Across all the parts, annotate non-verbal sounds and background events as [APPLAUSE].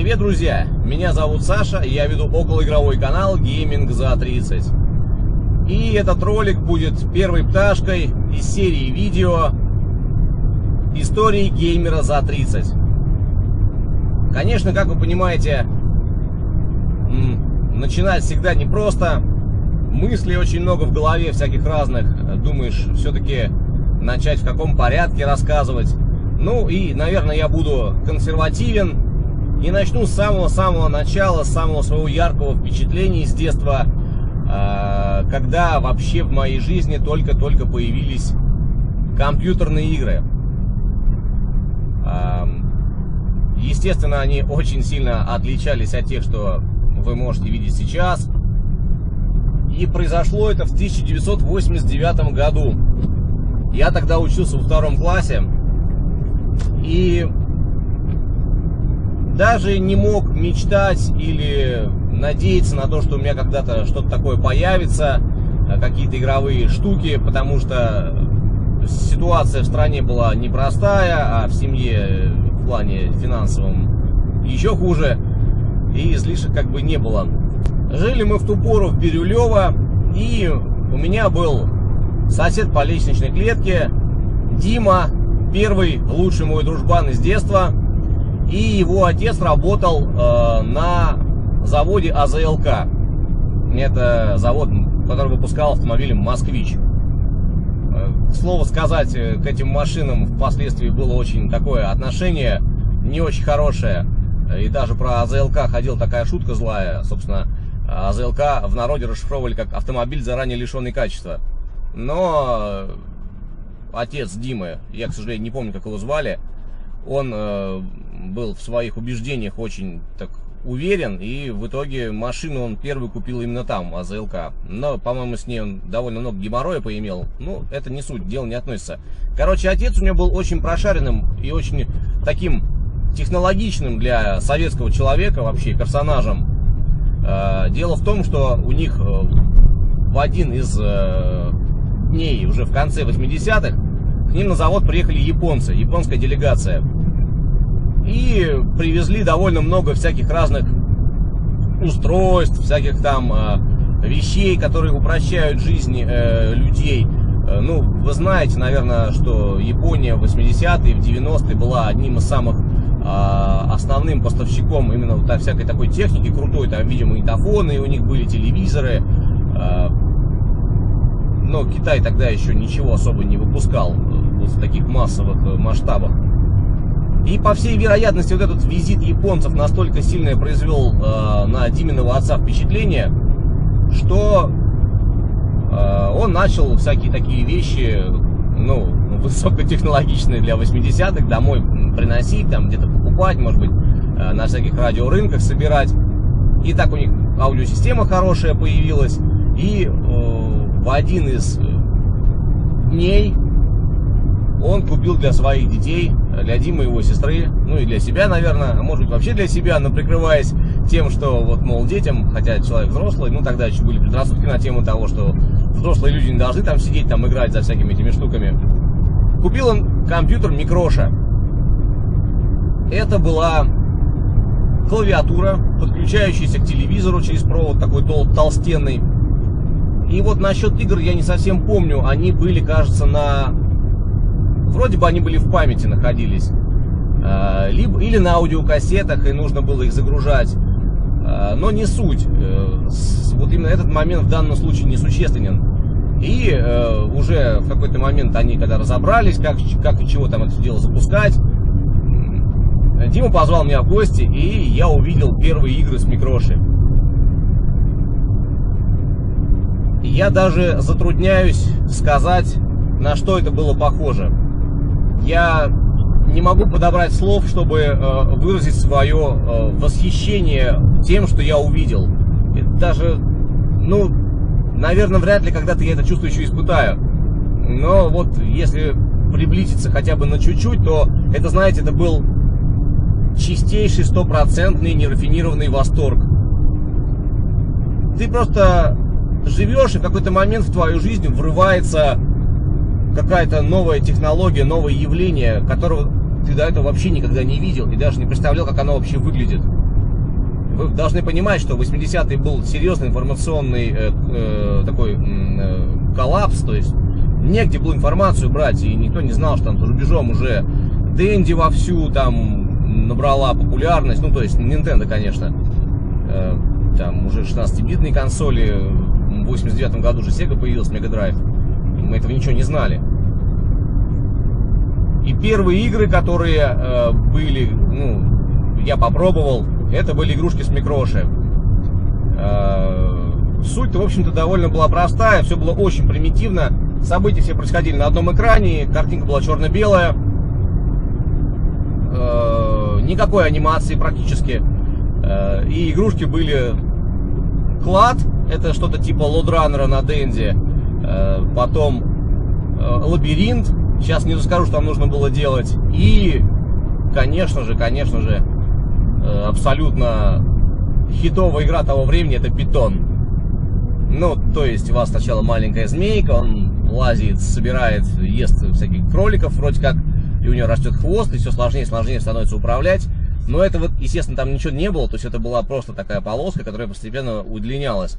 Привет, друзья! Меня зовут Саша, я веду околоигровой канал Gaming за 30. И этот ролик будет первой пташкой из серии видео истории геймера за 30. Конечно, как вы понимаете, начинать всегда непросто. Мыслей очень много в голове всяких разных. Думаешь, все-таки начать в каком порядке рассказывать. Ну и, наверное, я буду консервативен и начну с самого-самого начала, с самого своего яркого впечатления с детства, а, когда вообще в моей жизни только-только появились компьютерные игры. Естественно, они очень сильно отличались от тех, что вы можете видеть сейчас. И произошло это в 1989 году. Я тогда учился во втором классе. И даже не мог мечтать или надеяться на то, что у меня когда-то что-то такое появится, э, какие-то игровые штуки, потому что ситуация в стране была непростая, а в семье в плане финансовом еще хуже, и излишек как бы не было. Жили мы в ту пору в Бирюлево, и у меня был сосед по лестничной клетке, Дима, первый лучший мой дружбан из детства, и его отец работал э, на заводе АЗЛК. Это завод, который выпускал автомобили «Москвич». Э, слово сказать, э, к этим машинам впоследствии было очень такое отношение, не очень хорошее. И даже про АЗЛК ходила такая шутка злая. Собственно, АЗЛК в народе расшифровывали как автомобиль, заранее лишенный качества. Но отец Димы, я, к сожалению, не помню, как его звали, он э, был в своих убеждениях очень так уверен, и в итоге машину он первый купил именно там, АЗЛК. Но, по-моему, с ней он довольно много геморроя поимел. Ну, это не суть, дело не относится. Короче, отец у него был очень прошаренным и очень таким технологичным для советского человека вообще персонажем. Э, дело в том, что у них э, в один из э, дней, уже в конце 80-х, к ним на завод приехали японцы, японская делегация. И привезли довольно много всяких разных устройств, всяких там э, вещей, которые упрощают жизнь э, людей. Э, ну, вы знаете, наверное, что Япония в 80-е, в 90-е была одним из самых э, основным поставщиком именно вот всякой такой техники крутой. Там, видимо, магнитофоны, у них были телевизоры. Э, но Китай тогда еще ничего особо не выпускал вот в таких массовых э, масштабах. И по всей вероятности вот этот визит японцев настолько сильно произвел э, на Диминого отца впечатление, что э, он начал всякие такие вещи, ну, высокотехнологичные для 80-х домой приносить, там где-то покупать, может быть, э, на всяких радиорынках собирать. И так у них аудиосистема хорошая появилась. И э, в один из дней он купил для своих детей, для Димы и его сестры, ну и для себя, наверное, а может быть вообще для себя, но прикрываясь тем, что вот, мол, детям, хотя человек взрослый, ну тогда еще были предрассудки на тему того, что взрослые люди не должны там сидеть, там играть за всякими этими штуками. Купил он компьютер Микроша. Это была клавиатура, подключающаяся к телевизору через провод такой тол толстенный. И вот насчет игр я не совсем помню, они были, кажется, на Вроде бы они были в памяти находились. А, либо, или на аудиокассетах, и нужно было их загружать. А, но не суть. Э, вот именно этот момент в данном случае несущественен. И э, уже в какой-то момент они, когда разобрались, как, как и чего там это дело запускать, Дима позвал меня в гости, и я увидел первые игры с Микроши. Я даже затрудняюсь сказать, на что это было похоже я не могу подобрать слов, чтобы э, выразить свое э, восхищение тем, что я увидел. Это даже, ну, наверное, вряд ли когда-то я это чувство еще испытаю. Но вот если приблизиться хотя бы на чуть-чуть, то это, знаете, это был чистейший, стопроцентный, нерафинированный восторг. Ты просто живешь, и в какой-то момент в твою жизнь врывается какая-то новая технология, новое явление, которого ты до этого вообще никогда не видел и даже не представлял, как оно вообще выглядит. вы должны понимать, что 80-й был серьезный информационный э, э, такой э, коллапс, то есть негде было информацию брать, и никто не знал, что там за рубежом уже Дэнди вовсю там набрала популярность, ну то есть Nintendo, конечно, э, там уже 16-битные консоли, в 89 году уже Sega появилась, Mega Drive, мы этого ничего не знали. И первые игры, которые э, были, ну, я попробовал, это были игрушки с микроши. Э, Суть-то, в общем-то, довольно была простая, все было очень примитивно. События все происходили на одном экране, картинка была черно-белая. Э, никакой анимации практически. Э, и игрушки были клад, это что-то типа лодраннера на Денде. Э, потом э, лабиринт, сейчас не расскажу, что там нужно было делать. И, конечно же, конечно же, э, абсолютно хитовая игра того времени это питон. Ну, то есть у вас сначала маленькая змейка, он лазит, собирает, ест всяких кроликов вроде как, и у него растет хвост, и все сложнее и сложнее становится управлять. Но это вот, естественно, там ничего не было, то есть это была просто такая полоска, которая постепенно удлинялась.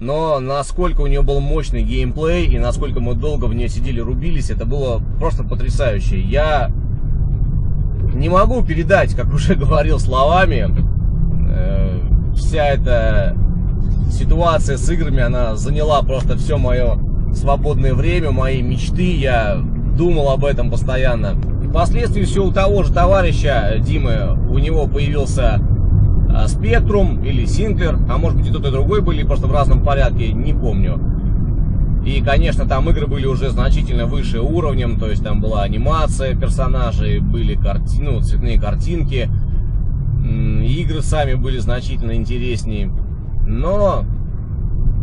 Но насколько у нее был мощный геймплей и насколько мы долго в нее сидели, рубились, это было просто потрясающе. Я не могу передать, как уже [LAUGHS] говорил словами, э, вся эта ситуация с играми, она заняла просто все мое свободное время, мои мечты, я думал об этом постоянно. Впоследствии все у того же товарища Димы, у него появился Спектрум или Синклер, а может быть и тот и другой были просто в разном порядке, не помню. И, конечно, там игры были уже значительно выше уровнем, то есть там была анимация персонажей, были карти... ну, цветные картинки, игры сами были значительно интереснее. Но,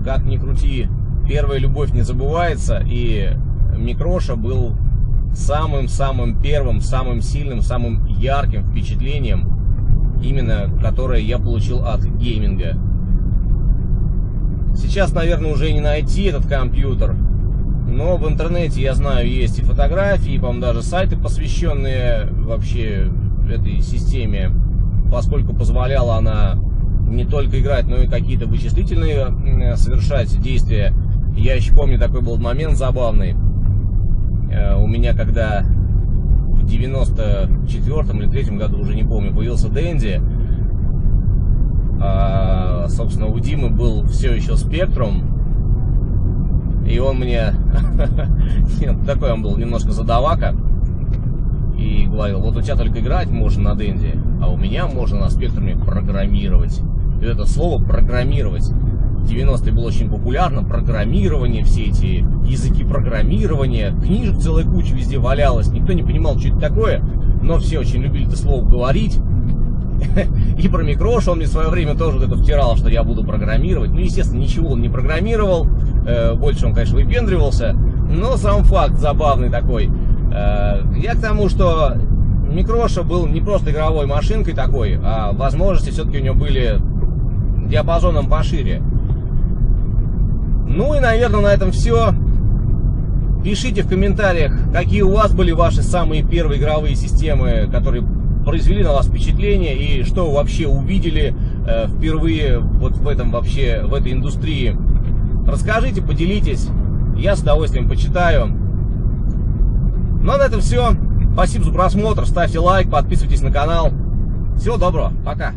как ни крути, первая любовь не забывается, и Микроша был самым-самым первым, самым сильным, самым ярким впечатлением, именно которое я получил от гейминга. Сейчас, наверное, уже не найти этот компьютер, но в интернете, я знаю, есть и фотографии, и, по-моему, даже сайты, посвященные вообще этой системе, поскольку позволяла она не только играть, но и какие-то вычислительные совершать действия. Я еще помню, такой был момент забавный. Э, у меня, когда в 94 или 3 году, уже не помню, появился Дэнди, а, собственно, у Димы был все еще спектрум, и он мне, [LAUGHS] нет, такой он был немножко задавака, и говорил, вот у тебя только играть можно на Дэнди, а у меня можно на спектруме программировать. И это слово программировать 90-е было очень популярно, программирование, все эти языки программирования, книжек целая куча везде валялась, никто не понимал, что это такое, но все очень любили это слово говорить. [LAUGHS] И про микрош он мне в свое время тоже это втирал, что я буду программировать. Ну, естественно, ничего он не программировал, э, больше он, конечно, выпендривался, но сам факт забавный такой. Э, я к тому, что Микроша был не просто игровой машинкой такой, а возможности все-таки у него были диапазоном пошире. Ну и, наверное, на этом все. Пишите в комментариях, какие у вас были ваши самые первые игровые системы, которые произвели на вас впечатление и что вы вообще увидели э, впервые вот в этом вообще, в этой индустрии. Расскажите, поделитесь, я с удовольствием почитаю. Ну а на этом все. Спасибо за просмотр, ставьте лайк, подписывайтесь на канал. Всего доброго, пока.